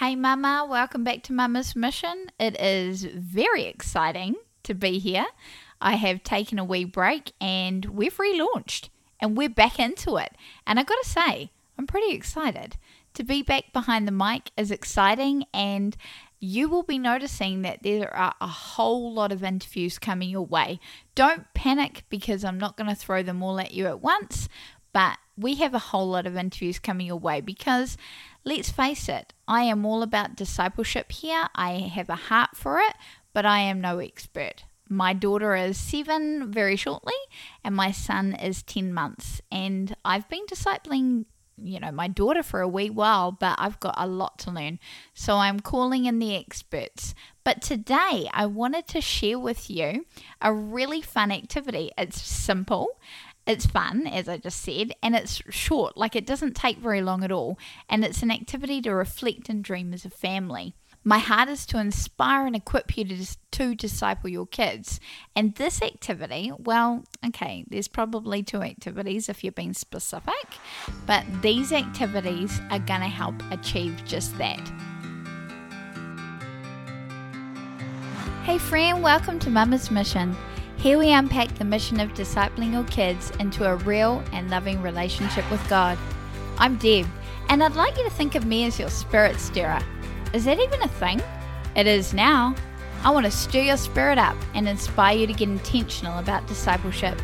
Hey, Mama, welcome back to Mama's Mission. It is very exciting to be here. I have taken a wee break and we've relaunched and we're back into it. And I gotta say, I'm pretty excited. To be back behind the mic is exciting, and you will be noticing that there are a whole lot of interviews coming your way. Don't panic because I'm not going to throw them all at you at once, but we have a whole lot of interviews coming your way because let's face it, I am all about discipleship here. I have a heart for it, but I am no expert. My daughter is seven very shortly, and my son is 10 months. And I've been discipling, you know, my daughter for a wee while, but I've got a lot to learn. So I'm calling in the experts. But today I wanted to share with you a really fun activity. It's simple, it's fun, as I just said, and it's short, like it doesn't take very long at all, and it's an activity to reflect and dream as a family. My heart is to inspire and equip you to, to disciple your kids. And this activity, well, okay, there's probably two activities if you're being specific, but these activities are going to help achieve just that. Hey, friend, welcome to Mama's Mission. Here we unpack the mission of discipling your kids into a real and loving relationship with God. I'm Deb, and I'd like you to think of me as your spirit stirrer. Is that even a thing? It is now. I want to stir your spirit up and inspire you to get intentional about discipleship.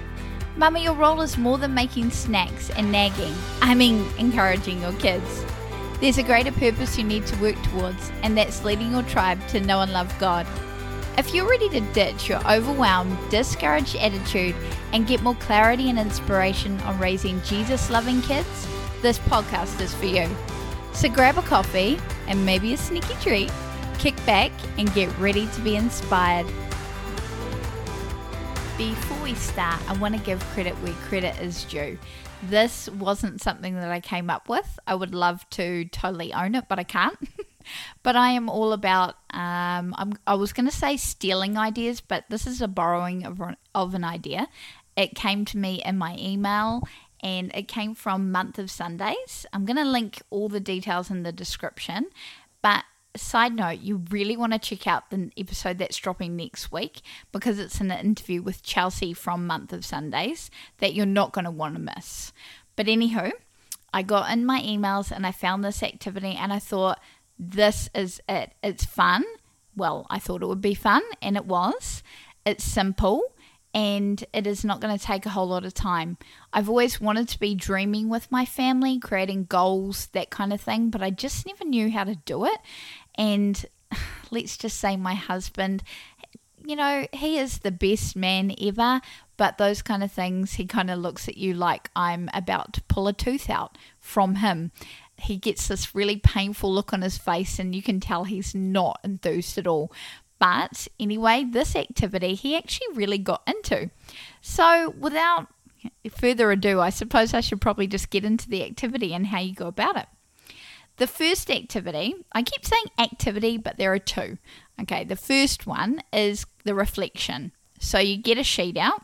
Mama, your role is more than making snacks and nagging. I mean, encouraging your kids. There's a greater purpose you need to work towards, and that's leading your tribe to know and love God. If you're ready to ditch your overwhelmed, discouraged attitude and get more clarity and inspiration on raising Jesus loving kids, this podcast is for you. So grab a coffee and maybe a sneaky treat, kick back, and get ready to be inspired. Before we start, I want to give credit where credit is due. This wasn't something that I came up with. I would love to totally own it, but I can't. but I am all about. Um, I'm, I was going to say stealing ideas, but this is a borrowing of, of an idea. It came to me in my email, and it came from Month of Sundays. I'm going to link all the details in the description, but side note, you really want to check out the episode that's dropping next week because it's an interview with Chelsea from Month of Sundays that you're not going to want to miss. But anywho, I got in my emails and I found this activity and I thought this is it. It's fun. Well, I thought it would be fun, and it was. It's simple and it is not going to take a whole lot of time. I've always wanted to be dreaming with my family, creating goals, that kind of thing, but I just never knew how to do it. And let's just say my husband, you know, he is the best man ever, but those kind of things, he kind of looks at you like I'm about to pull a tooth out from him he gets this really painful look on his face, and you can tell he's not enthused at all. But anyway, this activity he actually really got into. So, without further ado, I suppose I should probably just get into the activity and how you go about it. The first activity, I keep saying activity, but there are two. Okay, the first one is the reflection. So you get a sheet out.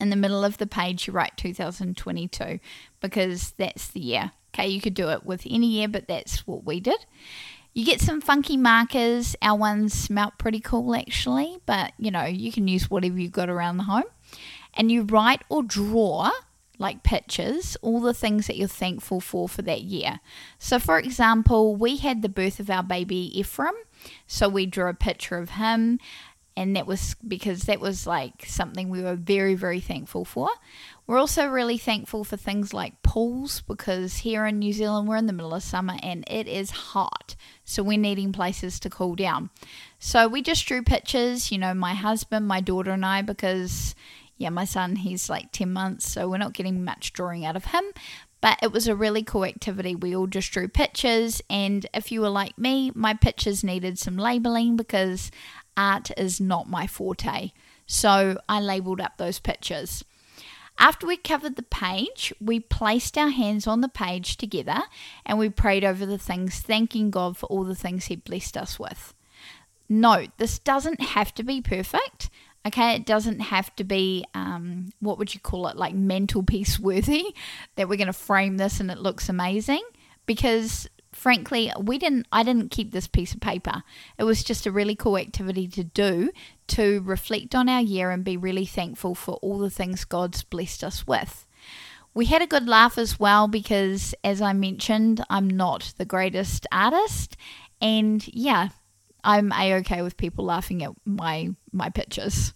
In the middle of the page, you write 2022 because that's the year. Okay, you could do it with any year, but that's what we did. You get some funky markers. Our ones smelt pretty cool actually, but you know, you can use whatever you've got around the home. And you write or draw like pictures, all the things that you're thankful for for that year. So, for example, we had the birth of our baby Ephraim, so we drew a picture of him, and that was because that was like something we were very, very thankful for. We're also really thankful for things like pools because here in New Zealand we're in the middle of summer and it is hot. So we're needing places to cool down. So we just drew pictures, you know, my husband, my daughter, and I, because, yeah, my son, he's like 10 months, so we're not getting much drawing out of him. But it was a really cool activity. We all just drew pictures, and if you were like me, my pictures needed some labeling because art is not my forte. So I labeled up those pictures. After we covered the page, we placed our hands on the page together and we prayed over the things, thanking God for all the things He blessed us with. Note, this doesn't have to be perfect. Okay, it doesn't have to be, um, what would you call it, like mental mantelpiece worthy, that we're going to frame this and it looks amazing. Because frankly, we didn't I didn't keep this piece of paper. It was just a really cool activity to do to reflect on our year and be really thankful for all the things God's blessed us with. We had a good laugh as well because as I mentioned, I'm not the greatest artist and yeah, I'm a okay with people laughing at my my pictures.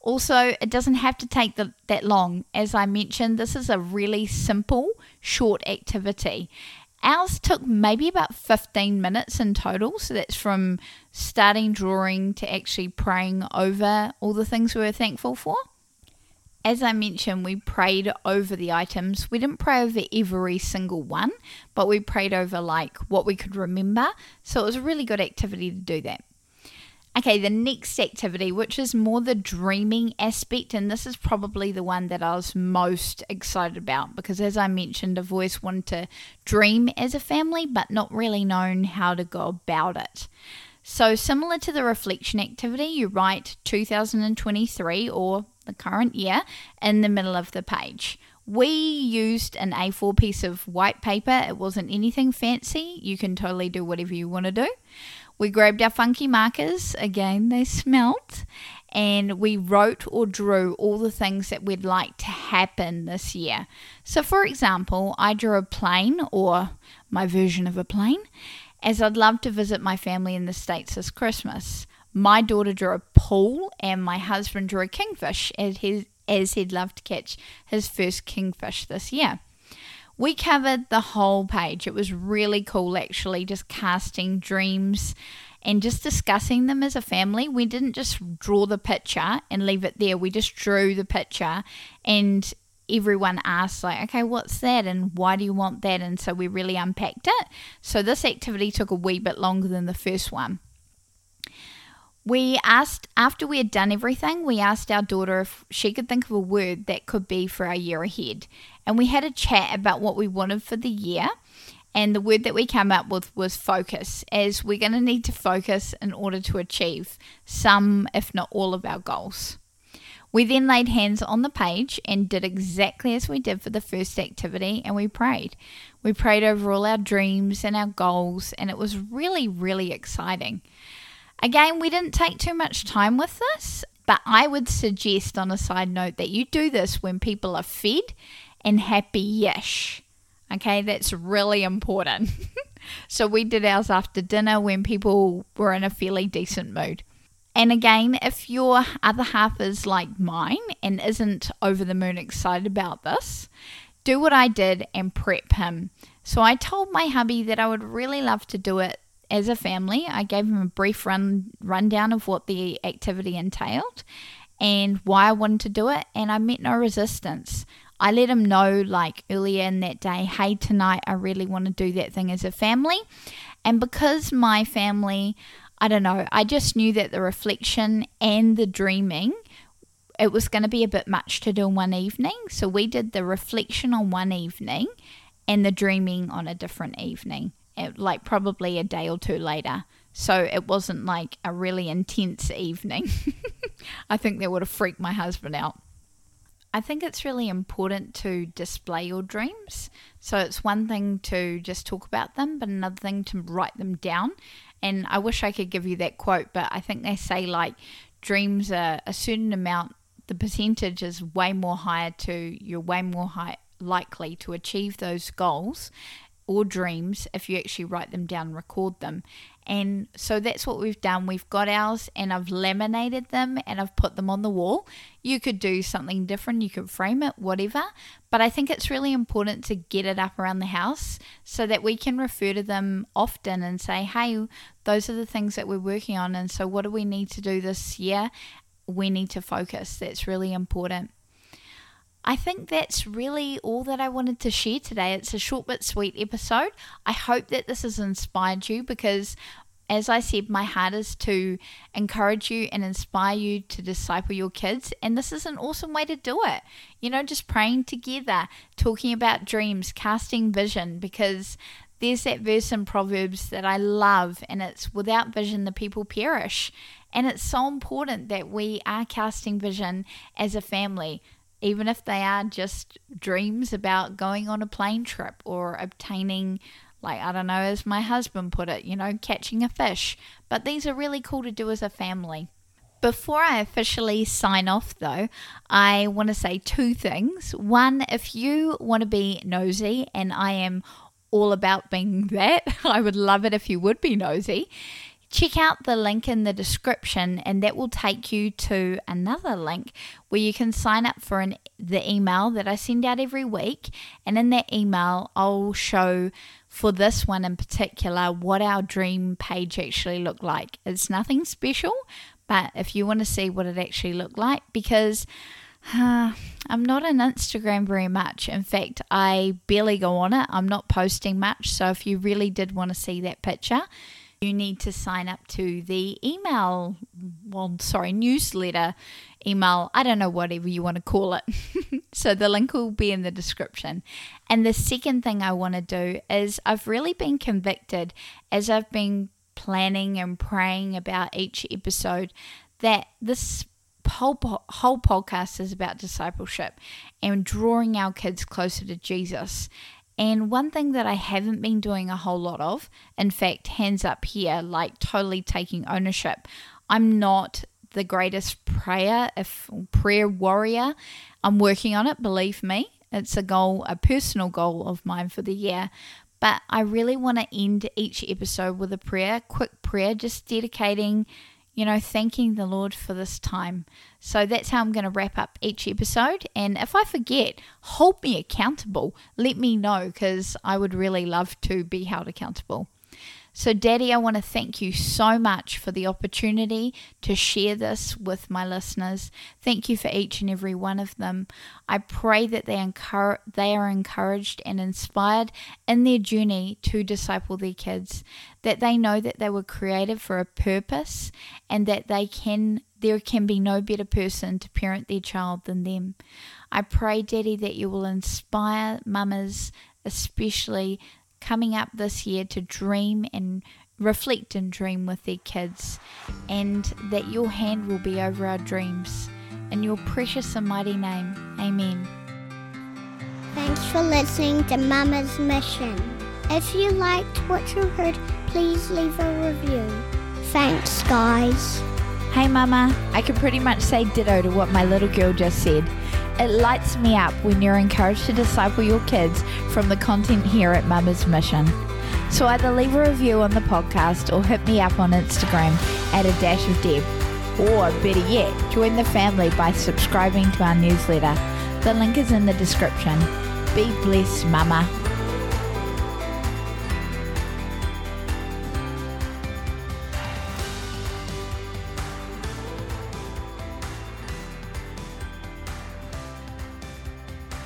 Also, it doesn't have to take the, that long. As I mentioned, this is a really simple, short activity. Ours took maybe about 15 minutes in total. So that's from starting drawing to actually praying over all the things we were thankful for. As I mentioned, we prayed over the items. We didn't pray over every single one, but we prayed over like what we could remember. So it was a really good activity to do that. Okay, the next activity, which is more the dreaming aspect, and this is probably the one that I was most excited about because, as I mentioned, I've always wanted to dream as a family, but not really known how to go about it. So, similar to the reflection activity, you write 2023 or the current year in the middle of the page. We used an A4 piece of white paper, it wasn't anything fancy. You can totally do whatever you want to do. We grabbed our funky markers, again, they smelt, and we wrote or drew all the things that we'd like to happen this year. So, for example, I drew a plane or my version of a plane, as I'd love to visit my family in the States this Christmas. My daughter drew a pool, and my husband drew a kingfish, as, his, as he'd love to catch his first kingfish this year. We covered the whole page. It was really cool, actually, just casting dreams and just discussing them as a family. We didn't just draw the picture and leave it there. We just drew the picture and everyone asked like okay what's that and why do you want that and so we really unpacked it so this activity took a wee bit longer than the first one we asked after we had done everything we asked our daughter if she could think of a word that could be for our year ahead and we had a chat about what we wanted for the year. And the word that we came up with was focus, as we're going to need to focus in order to achieve some, if not all, of our goals. We then laid hands on the page and did exactly as we did for the first activity, and we prayed. We prayed over all our dreams and our goals, and it was really, really exciting. Again, we didn't take too much time with this, but I would suggest, on a side note, that you do this when people are fed and happy ish. Okay, that's really important. so we did ours after dinner when people were in a fairly decent mood. And again, if your other half is like mine and isn't over the moon excited about this, do what I did and prep him. So I told my hubby that I would really love to do it as a family. I gave him a brief run rundown of what the activity entailed and why I wanted to do it, and I met no resistance. I let him know like earlier in that day, hey, tonight I really want to do that thing as a family. And because my family, I don't know, I just knew that the reflection and the dreaming, it was going to be a bit much to do in one evening. So we did the reflection on one evening and the dreaming on a different evening, eh, like probably a day or two later. So it wasn't like a really intense evening. I think that would have freaked my husband out. I think it's really important to display your dreams. So it's one thing to just talk about them, but another thing to write them down. And I wish I could give you that quote, but I think they say like dreams are a certain amount, the percentage is way more higher to you're way more high likely to achieve those goals or dreams if you actually write them down record them. And so that's what we've done. We've got ours and I've laminated them and I've put them on the wall. You could do something different, you could frame it, whatever. But I think it's really important to get it up around the house so that we can refer to them often and say, hey, those are the things that we're working on. And so what do we need to do this year? We need to focus. That's really important. I think that's really all that I wanted to share today. It's a short but sweet episode. I hope that this has inspired you because, as I said, my heart is to encourage you and inspire you to disciple your kids. And this is an awesome way to do it. You know, just praying together, talking about dreams, casting vision, because there's that verse in Proverbs that I love, and it's without vision, the people perish. And it's so important that we are casting vision as a family even if they are just dreams about going on a plane trip or obtaining Like, I don't know, as my husband put it, you know, catching a fish. But these are really cool to do as a family. Before I officially sign off, though, I want to say two things. One, if you want to be nosy, and I am all about being that, I would love it if you would be nosy check out the link in the description and that will take you to another link where you can sign up for an, the email that I send out every week and in that email I'll show for this one in particular what our dream page actually looked like. It's nothing special, but if you want to see what it actually looked like because uh, I'm not on Instagram very much. In fact, I barely go on it. I'm not posting much. So if you really did want to see that picture, you need to sign up to the email, well, sorry, newsletter email. I don't know, whatever you want to call it. so the link will be in the description. And the second thing I want to do is I've really been convicted as I've been planning and praying about each episode that this whole whole podcast is about discipleship and drawing our kids closer to Jesus. And one thing that I haven't been doing a whole lot of, in fact, hands up here, like totally taking ownership. I'm not the greatest prayer, if prayer warrior. I'm working on it, believe me. It's a goal, a personal goal of mine for the year. But I really want to end each episode with a prayer, quick prayer, just dedicating you know, thanking the Lord for this time. So that's how I'm going to wrap up each episode. And if I forget, hold me accountable. Let me know because I would really love to be held accountable. So, Daddy, I want to thank you so much for the opportunity to share this with my listeners. Thank you for each and every one of them. I pray that they, they are encouraged and inspired in their journey to disciple their kids, that they know that they were created for a purpose and that they can there can be no better person to parent their child than them. I pray, Daddy, that you will inspire mamas, especially coming up this year to dream and reflect and dream with their kids, and that your hand will be over our dreams. In your precious and mighty name, Amen. Thanks for listening to Mama's Mission. If you liked what you heard, please leave a review. Thanks, guys. Hey, Mama. I can pretty much say ditto to what my little girl just said. It lights me up when you're encouraged to disciple your kids from the content here at Mama's Mission. So either leave a review on the podcast or hit me up on Instagram at a dash of Deb. Or better yet, join the family by subscribing to our newsletter. The link is in the description. Be blessed, Mama.